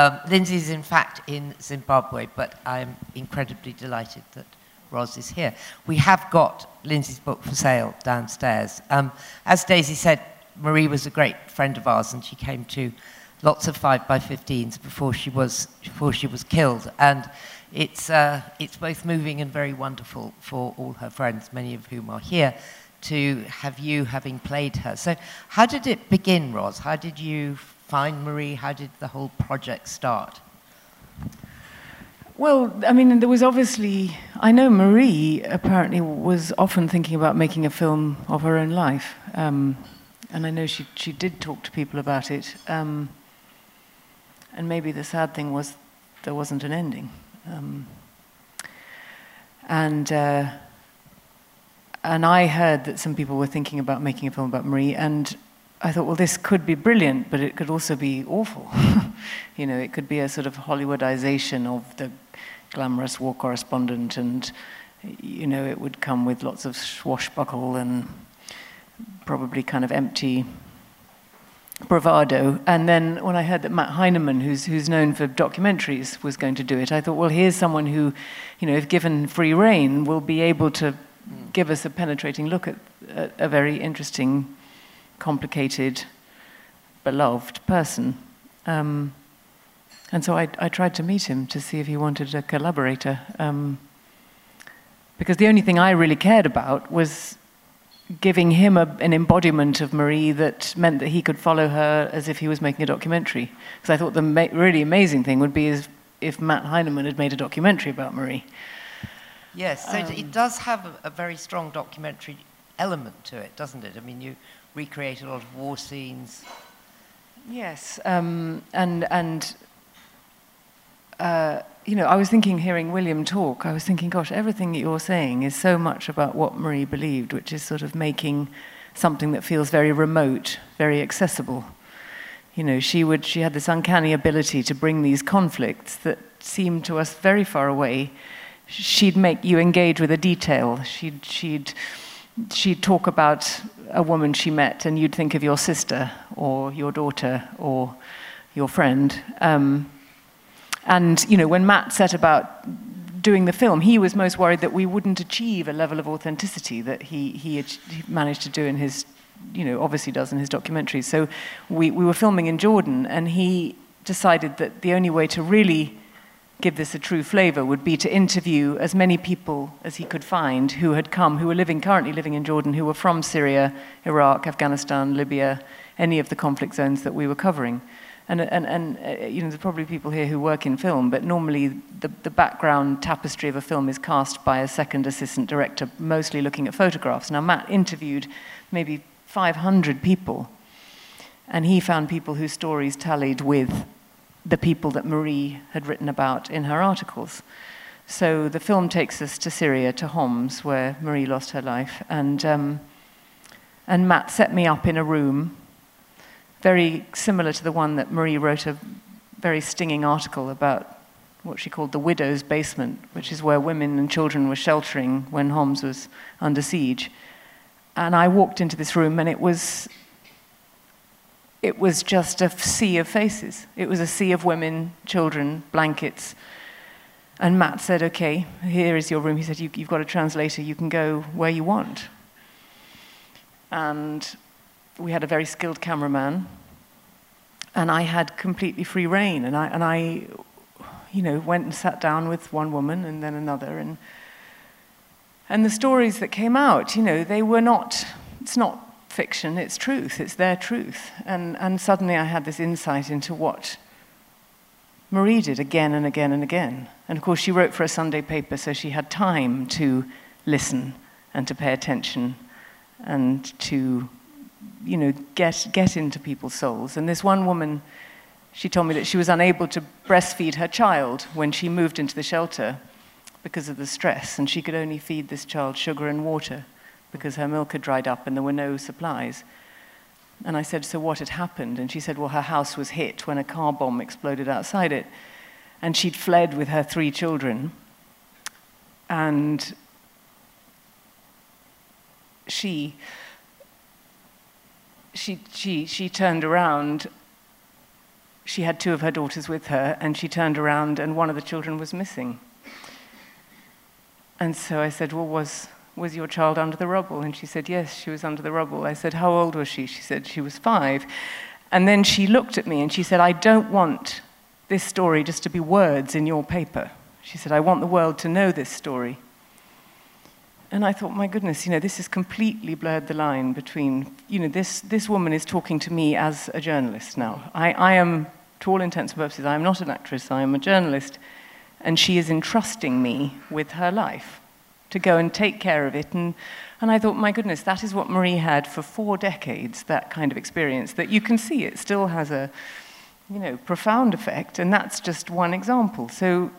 Um, Lindsey's in fact in Zimbabwe, but I'm incredibly delighted that Ros is here. We have got Lindsey's book for sale downstairs. Um, as Daisy said, Marie was a great friend of ours, and she came to lots of 5 by 15s before she was, before she was killed. And it's, uh, it's both moving and very wonderful for all her friends, many of whom are here, to have you having played her. So, how did it begin, Ros? How did you find Marie? How did the whole project start? Well, I mean, there was obviously, I know Marie apparently was often thinking about making a film of her own life. Um, and I know she, she did talk to people about it. Um, and maybe the sad thing was there wasn't an ending. Um, and, uh, and I heard that some people were thinking about making a film about Marie, and I thought, well, this could be brilliant, but it could also be awful. you know, it could be a sort of Hollywoodization of the glamorous war correspondent, and, you know, it would come with lots of swashbuckle and probably kind of empty bravado. And then when I heard that Matt Heineman, who's, who's known for documentaries, was going to do it, I thought, well, here's someone who, you know, if given free rein, will be able to give us a penetrating look at a, a very interesting, complicated, beloved person. Um, and so I, I, tried to meet him to see if he wanted a collaborator. Um, because the only thing I really cared about was giving him a, an embodiment of Marie that meant that he could follow her as if he was making a documentary. Because I thought the ma- really amazing thing would be if, if Matt Heineman had made a documentary about Marie. Yes, so um, it does have a, a, very strong documentary element to it, doesn't it? I mean, you recreate a lot of war scenes. Yes, um, and and uh, you know, I was thinking, hearing William talk, I was thinking, gosh, everything that you're saying is so much about what Marie believed, which is sort of making something that feels very remote, very accessible. You know, she would, she had this uncanny ability to bring these conflicts that seemed to us very far away. She'd make you engage with a detail. She'd, she'd, she'd talk about a woman she met, and you'd think of your sister or your daughter or your friend. Um, and you know, when Matt set about doing the film, he was most worried that we wouldn't achieve a level of authenticity that he, he, he managed to do in his, you know, obviously does in his documentaries. So we, we were filming in Jordan, and he decided that the only way to really give this a true flavor would be to interview as many people as he could find who had come, who were living, currently living in Jordan, who were from Syria, Iraq, Afghanistan, Libya, any of the conflict zones that we were covering. And, and, and uh, you know, there's probably people here who work in film, but normally the, the background tapestry of a film is cast by a second assistant director, mostly looking at photographs. Now, Matt interviewed maybe 500 people, and he found people whose stories tallied with the people that Marie had written about in her articles. So the film takes us to Syria, to Homs, where Marie lost her life. And, um, and Matt set me up in a room very similar to the one that Marie wrote a very stinging article about what she called the widow's basement, which is where women and children were sheltering when Homs was under siege. And I walked into this room and it was it was just a sea of faces. It was a sea of women, children, blankets. And Matt said, Okay, here is your room. He said, you, have got a translator, you can go where you want. And we had a very skilled cameraman, and I had completely free reign. And I, and I, you know, went and sat down with one woman and then another, and and the stories that came out, you know, they were not. It's not fiction. It's truth. It's their truth. And and suddenly I had this insight into what. Marie did again and again and again. And of course, she wrote for a Sunday paper, so she had time to listen and to pay attention and to you know, get, get into people's souls. And this one woman, she told me that she was unable to breastfeed her child when she moved into the shelter because of the stress, and she could only feed this child sugar and water because her milk had dried up and there were no supplies. And I said, So what had happened? And she said, Well, her house was hit when a car bomb exploded outside it. And she'd fled with her three children. And she she, she, she turned around she had two of her daughters with her, and she turned around and one of the children was missing. And so I said, Well, was, was your child under the rubble? And she said, Yes, she was under the rubble. I said, How old was she? She said, She was five. And then she looked at me and she said, I don't want this story just to be words in your paper. She said, I want the world to know this story. And I thought, my goodness, you know, this has completely blurred the line between, you know, this, this woman is talking to me as a journalist now. I, I am, to all intents and purposes, I am not an actress, I am a journalist, and she is entrusting me with her life to go and take care of it. And, and I thought, my goodness, that is what Marie had for four decades, that kind of experience, that you can see it still has a, you know, profound effect, and that's just one example. So,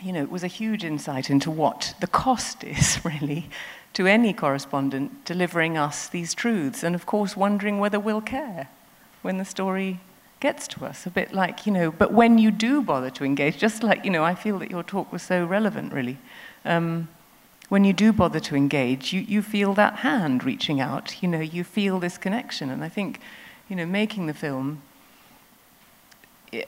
you know, it was a huge insight into what the cost is, really, to any correspondent delivering us these truths, and of course, wondering whether we'll care when the story gets to us. A bit like, you know, but when you do bother to engage, just like, you know, I feel that your talk was so relevant, really. Um, when you do bother to engage, you, you feel that hand reaching out, you know, you feel this connection. And I think, you know, making the film,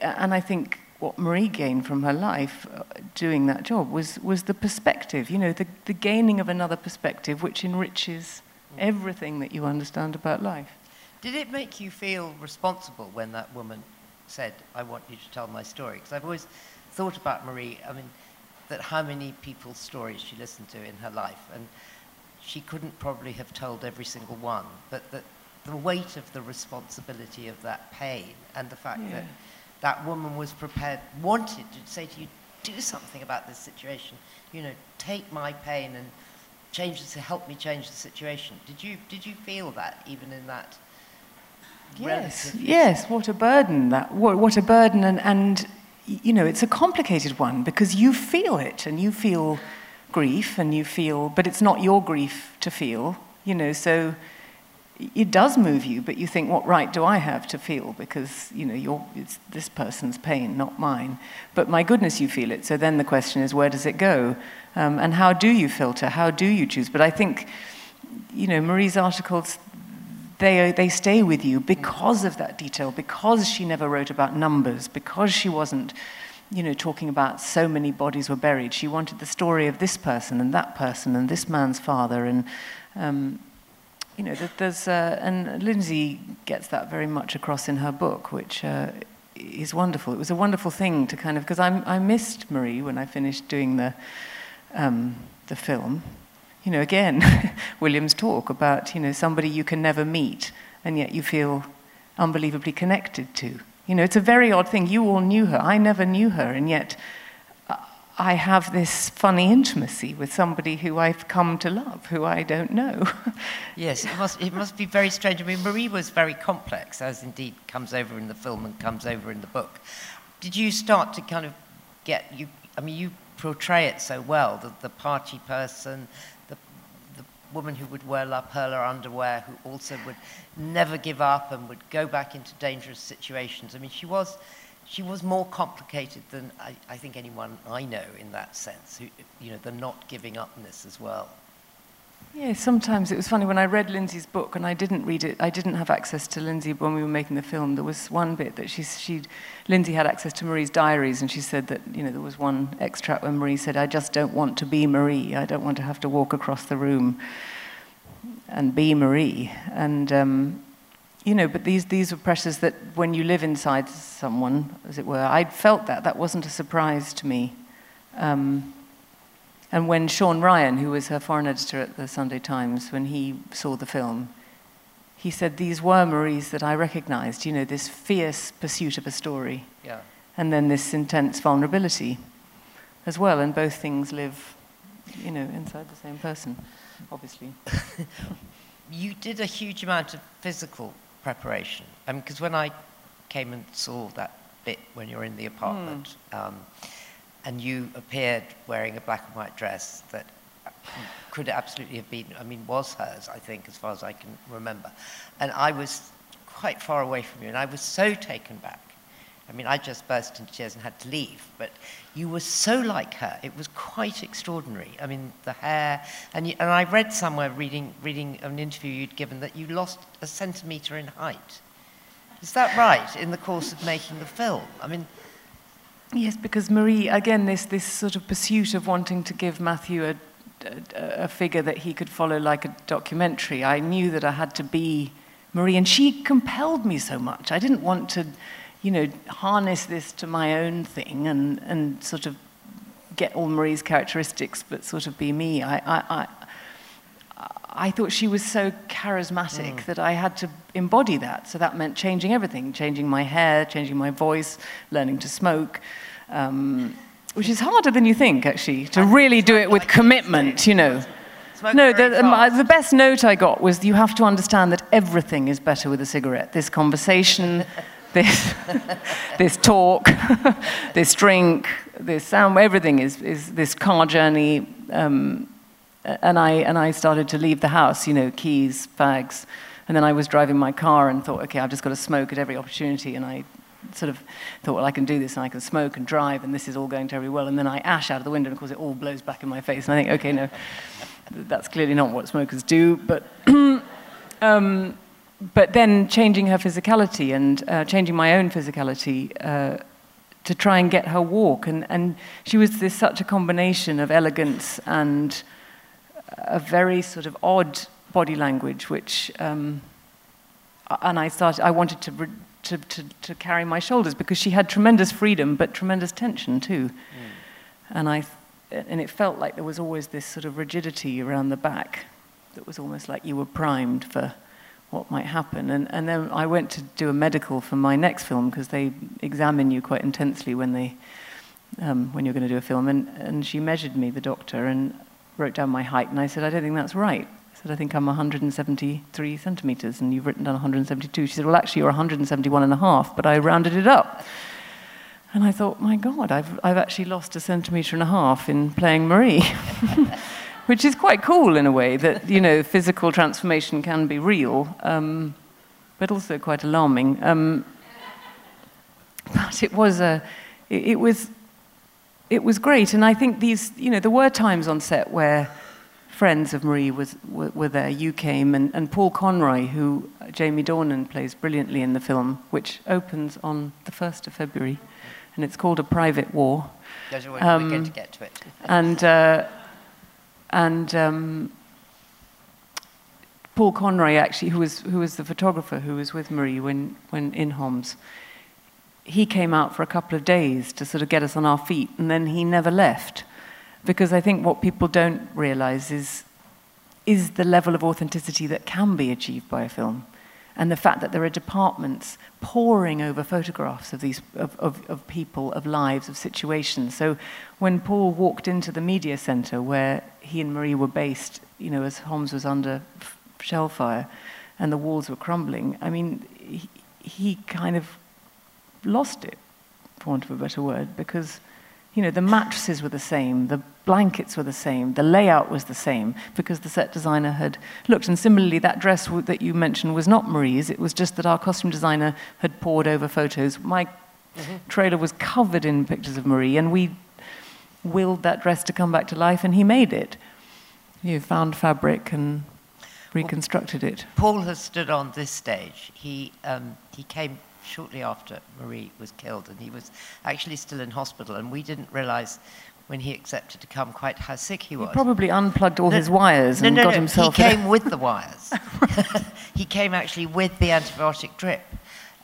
and I think what Marie gained from her life uh, doing that job was, was the perspective, you know, the, the gaining of another perspective which enriches everything that you understand about life. Did it make you feel responsible when that woman said, I want you to tell my story? Because I've always thought about Marie, I mean, that how many people's stories she listened to in her life. And she couldn't probably have told every single one, but that the weight of the responsibility of that pain and the fact yeah. that that woman was prepared, wanted to say to you, do something about this situation. You know, take my pain and change this, help me change the situation. Did you, did you feel that even in that? Yes, yes. What a burden that. What, what a burden, and, and you know, it's a complicated one because you feel it and you feel grief and you feel, but it's not your grief to feel, you know, so it does move you, but you think, what right do I have to feel? Because, you know, it's this person's pain, not mine. But my goodness, you feel it. So then the question is, where does it go? Um, and how do you filter? How do you choose? But I think, you know, Marie's articles, they, they stay with you because of that detail, because she never wrote about numbers, because she wasn't, you know, talking about so many bodies were buried. She wanted the story of this person and that person and this man's father. And, um, you know, there's, uh, and Lindsey gets that very much across in her book, which uh, is wonderful. It was a wonderful thing to kind of, because I missed Marie when I finished doing the, um, the film you know, again, William's talk about, you know, somebody you can never meet and yet you feel unbelievably connected to. You know, it's a very odd thing. You all knew her. I never knew her, and yet uh, I have this funny intimacy with somebody who I've come to love, who I don't know. yes, it must, it must be very strange. I mean, Marie was very complex, as indeed comes over in the film and comes over in the book. Did you start to kind of get, you, I mean, you portray it so well, the, the party person, woman who would wear La Perla underwear, who also would never give up and would go back into dangerous situations. I mean, she was, she was more complicated than I, I think anyone I know in that sense, who, you know, the not giving upness as well. Yeah, sometimes it was funny when I read Lindsey's book and I didn't read it. I didn't have access to Lindsey when we were making the film. There was one bit that she, she, Lindsey had access to Marie's diaries, and she said that you know there was one extract where Marie said, "I just don't want to be Marie. I don't want to have to walk across the room and be Marie." And um, you know, but these these were pressures that when you live inside someone, as it were, I felt that that wasn't a surprise to me. Um, and when Sean Ryan, who was her foreign editor at the Sunday Times, when he saw the film, he said these were Marie's that I recognized, you know, this fierce pursuit of a story. Yeah. And then this intense vulnerability as well. And both things live, you know, inside the same person, obviously. you did a huge amount of physical preparation. I mean, because when I came and saw that bit when you were in the apartment, mm. um, and you appeared wearing a black and white dress that could absolutely have been, I mean, was hers, I think, as far as I can remember. And I was quite far away from you, and I was so taken back. I mean, I just burst into tears and had to leave, but you were so like her. It was quite extraordinary. I mean, the hair, and, you, and I read somewhere, reading, reading an interview you'd given, that you lost a centimetre in height. Is that right, in the course of making the film? I mean, Yes, because Marie, again, this, this sort of pursuit of wanting to give Matthew a, a, a, figure that he could follow like a documentary, I knew that I had to be Marie, and she compelled me so much. I didn't want to, you know, harness this to my own thing and, and sort of get all Marie's characteristics, but sort of be me. I, I, I thought she was so charismatic mm. that I had to embody that. So that meant changing everything, changing my hair, changing my voice, learning to smoke, um, which is harder than you think, actually, to really do it with commitment, you know. No, the, um, the best note I got was you have to understand that everything is better with a cigarette. This conversation, this, this talk, this drink, this sound, everything is, is this car journey. Um, and I, and I started to leave the house, you know, keys, bags. And then I was driving my car and thought, okay, I've just got to smoke at every opportunity. And I sort of thought, well, I can do this and I can smoke and drive and this is all going terribly well. And then I ash out of the window and of course it all blows back in my face. And I think, okay, no, that's clearly not what smokers do. But, um, but then changing her physicality and uh, changing my own physicality uh, to try and get her walk. And, and she was this, such a combination of elegance and a very sort of odd body language, which, um, and I started, I wanted to, to, to, to, carry my shoulders because she had tremendous freedom, but tremendous tension too. Mm. And, I, and it felt like there was always this sort of rigidity around the back that was almost like you were primed for what might happen. And, and then I went to do a medical for my next film because they examine you quite intensely when they um, when you're going to do a film. And, and she measured me, the doctor, and wrote down my height, and I said, I don't think that's right. I said, I think I'm 173 centimeters, and you've written down 172. She said, Well, actually, you're 171 and a half, but I rounded it up. And I thought, my God, I've, I've actually lost a centimeter and a half in playing Marie, which is quite cool in a way that, you know, physical transformation can be real, um, but also quite alarming. Um, but it was a, it, it was, it was great. And I think these, you know, there were times on set where friends of Marie was, were, were there. You came, and, and Paul Conroy, who Jamie Dornan plays brilliantly in the film, which opens on the 1st of February, and it's called A Private War. Um, we're going to get to it. and uh, and um, Paul Conroy, actually, who was, who was the photographer who was with Marie when, when in Homs, he came out for a couple of days to sort of get us on our feet, and then he never left. Because I think what people don't realize is, is the level of authenticity that can be achieved by a film. And the fact that there are departments poring over photographs of these of, of, of people, of lives, of situations. So when Paul walked into the media center where he and Marie were based, you know, as Homs was under shell fire and the walls were crumbling, I mean, he, he kind of lost it, for want of a better word, because you know the mattresses were the same, the blankets were the same, the layout was the same, because the set designer had looked. And similarly, that dress that you mentioned was not Marie's. It was just that our costume designer had poured over photos. My mm-hmm. trailer was covered in pictures of Marie, and we willed that dress to come back to life, and he made it. He found fabric and reconstructed it. Paul has stood on this stage. He um, he came shortly after Marie was killed, and he was actually still in hospital, and we didn't realize when he accepted to come quite how sick he was. He probably unplugged all no, his wires no, and no, got himself. He came with the wires. he came actually with the antibiotic drip.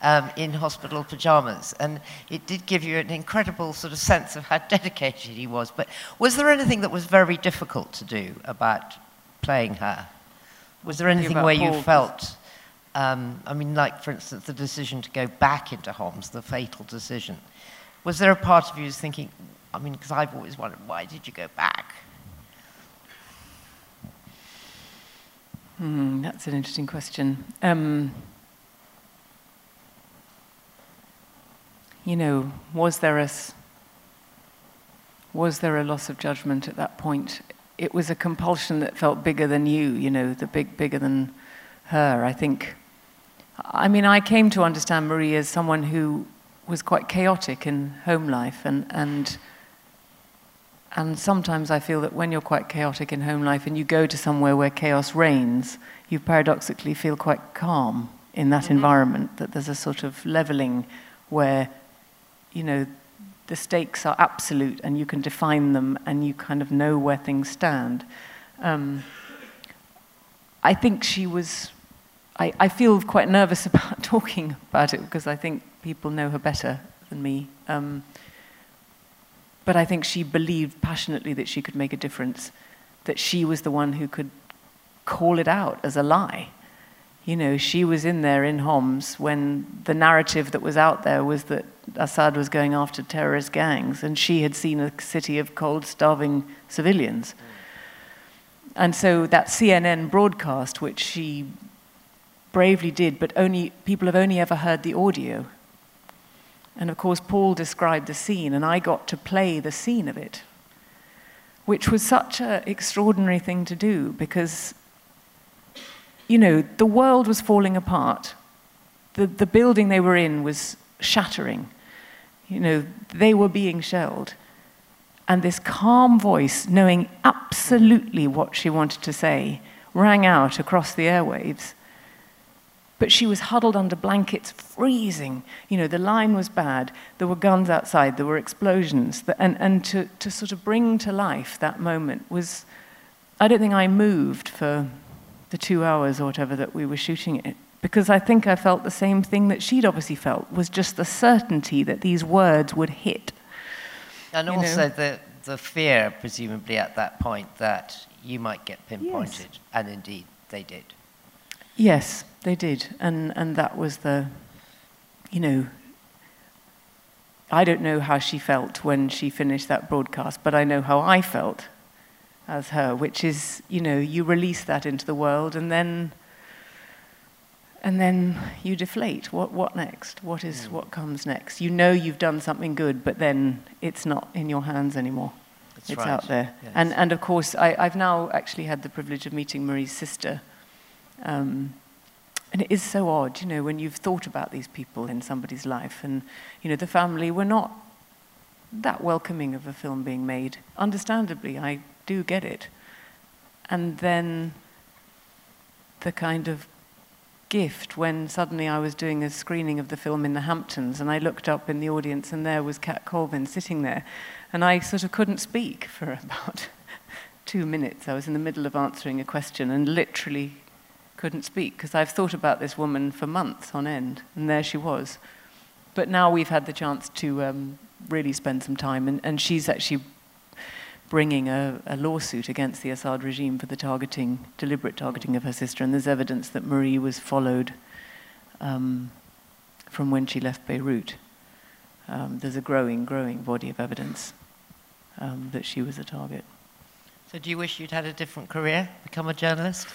Um, in hospital pajamas, and it did give you an incredible sort of sense of how dedicated he was. But was there anything that was very difficult to do about playing her? Was there anything where Paul, you felt um, I mean, like, for instance, the decision to go back into Homs, the fatal decision. Was there a part of you thinking, I mean, because I've always wondered, why did you go back? Hmm, that's an interesting question. Um, you know, was there a was there a loss of judgment at that point? It was a compulsion that felt bigger than you. You know, the big bigger than her. I think I mean, I came to understand Marie as someone who was quite chaotic in home life, and, and, and sometimes I feel that when you're quite chaotic in home life and you go to somewhere where chaos reigns, you paradoxically feel quite calm in that mm-hmm. environment, that there's a sort of leveling where, you know, the stakes are absolute and you can define them and you kind of know where things stand. Um, I think she was, I, I feel quite nervous about talking about it because I think people know her better than me. Um, but I think she believed passionately that she could make a difference, that she was the one who could call it out as a lie. You know, she was in there in Homs when the narrative that was out there was that Assad was going after terrorist gangs, and she had seen a city of cold, starving civilians. And so that CNN broadcast, which she bravely did, but only people have only ever heard the audio. And of course, Paul described the scene, and I got to play the scene of it, which was such an extraordinary thing to do because, you know, the world was falling apart. The, the building they were in was shattering. You know, they were being shelled. And this calm voice, knowing absolutely what she wanted to say, rang out across the airwaves. But she was huddled under blankets, freezing. You know, the line was bad. There were guns outside. There were explosions. And, and to, to sort of bring to life that moment was, I don't think I moved for the two hours or whatever that we were shooting it. Because I think I felt the same thing that she'd obviously felt, was just the certainty that these words would hit. And also the, the fear, presumably at that point, that you might get pinpointed. Yes. And indeed, they did. Yes, they did. And, and that was the, you know, I don't know how she felt when she finished that broadcast, but I know how I felt as her, which is, you know, you release that into the world and then and then you deflate. What, what next? What is mm. what comes next? You know you've done something good, but then it's not in your hands anymore. That's it's right. out there. Yes. And, and of course, I, I, have now actually had the privilege of meeting Marie's sister. Um, and it is so odd, you know, when you've thought about these people in somebody's life. And, you know, the family were not that welcoming of a film being made. Understandably, I do get it. And then the kind of gift when suddenly I was doing a screening of the film in the Hamptons and I looked up in the audience and there was Kat Colvin sitting there and I sort of couldn't speak for about two minutes. I was in the middle of answering a question and literally couldn't speak because I've thought about this woman for months on end and there she was. But now we've had the chance to um, really spend some time and, and she's actually bringing a, a, lawsuit against the Assad regime for the targeting, deliberate targeting of her sister, and there's evidence that Marie was followed um, from when she left Beirut. Um, there's a growing, growing body of evidence um, that she was a target. So, do you wish you'd had a different career, become a journalist?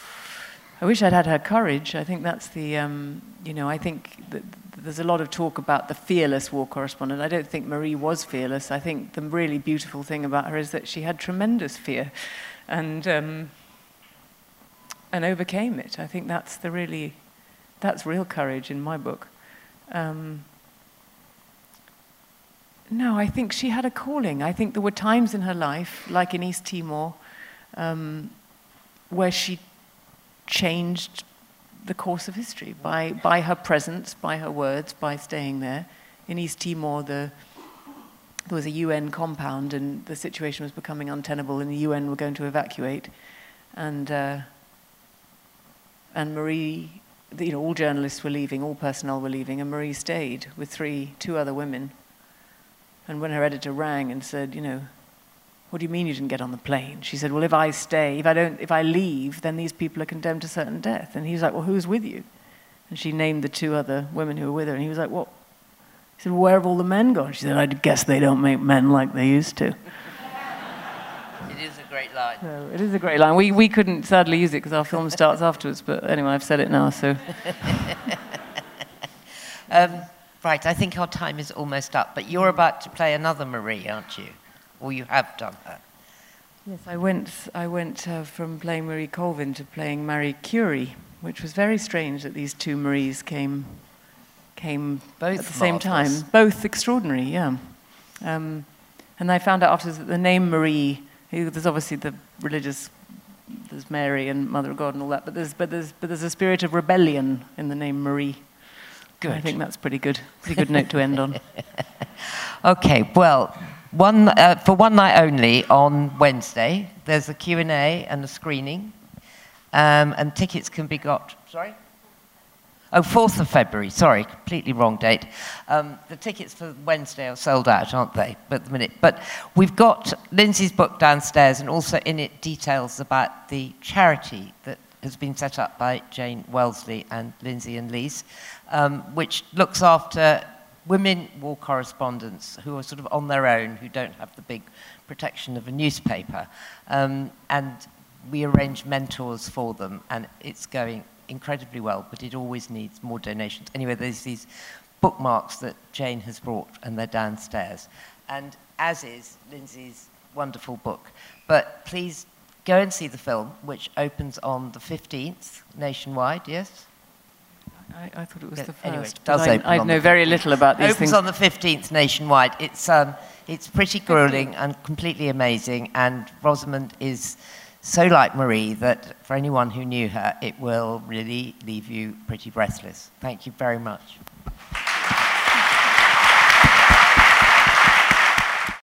I wish I'd had her courage. I think that's the, um, you know, I think there's a lot of talk about the fearless war correspondent. I don't think Marie was fearless. I think the really beautiful thing about her is that she had tremendous fear and, um, and overcame it. I think that's the really, that's real courage in my book. Um, no, I think she had a calling. I think there were times in her life, like in East Timor, um, where she changed the course of history by, by her presence, by her words, by staying there. In East Timor, the, there was a UN compound and the situation was becoming untenable and the UN were going to evacuate. And, uh, and Marie, you know, all journalists were leaving, all personnel were leaving, and Marie stayed with three, two other women. And when her editor rang and said, you know, what do you mean you didn't get on the plane? She said, Well, if I stay, if I, don't, if I leave, then these people are condemned to certain death. And he was like, Well, who's with you? And she named the two other women who were with her. And he was like, What? He said, well, Where have all the men gone? She said, I guess they don't make men like they used to. It is a great line. No, it is a great line. We, we couldn't sadly use it because our film starts afterwards. But anyway, I've said it now, so. um, right, I think our time is almost up. But you're about to play another Marie, aren't you? Or you have done that? Yes, I went, I went uh, from playing Marie Colvin to playing Marie Curie, which was very strange that these two Maries came, came Both at the same time. Both extraordinary, yeah. Um, and I found out afterwards that the name Marie, there's obviously the religious there's Mary and Mother of God and all that, but there's, but there's, but there's a spirit of rebellion in the name Marie. Good. I think that's pretty good. Pretty good note to end on. okay, well, one, uh, for one night only on Wednesday, there's a Q&A and a screening, um, and tickets can be got, sorry? Oh, 4th of February, sorry, completely wrong date. Um, the tickets for Wednesday are sold out, aren't they, at the minute? But we've got Lindsey's book downstairs and also in it details about the charity that has been set up by Jane Wellesley and Lindsey and Lyse, um, which looks after women war correspondents who are sort of on their own, who don't have the big protection of a newspaper. Um, and we arrange mentors for them, and it's going incredibly well, but it always needs more donations. Anyway, there's these bookmarks that Jane has brought, and they're downstairs. And as is Lindsey's wonderful book. But please go and see the film, which opens on the 15th nationwide, yes? I, I thought it was yeah, the first. Anyway, does I, I know very little about these things. opens things. on the 15th nationwide. It's, um, it's pretty grueling and completely amazing, and Rosamund is so like Marie that for anyone who knew her, it will really leave you pretty breathless. Thank you very much.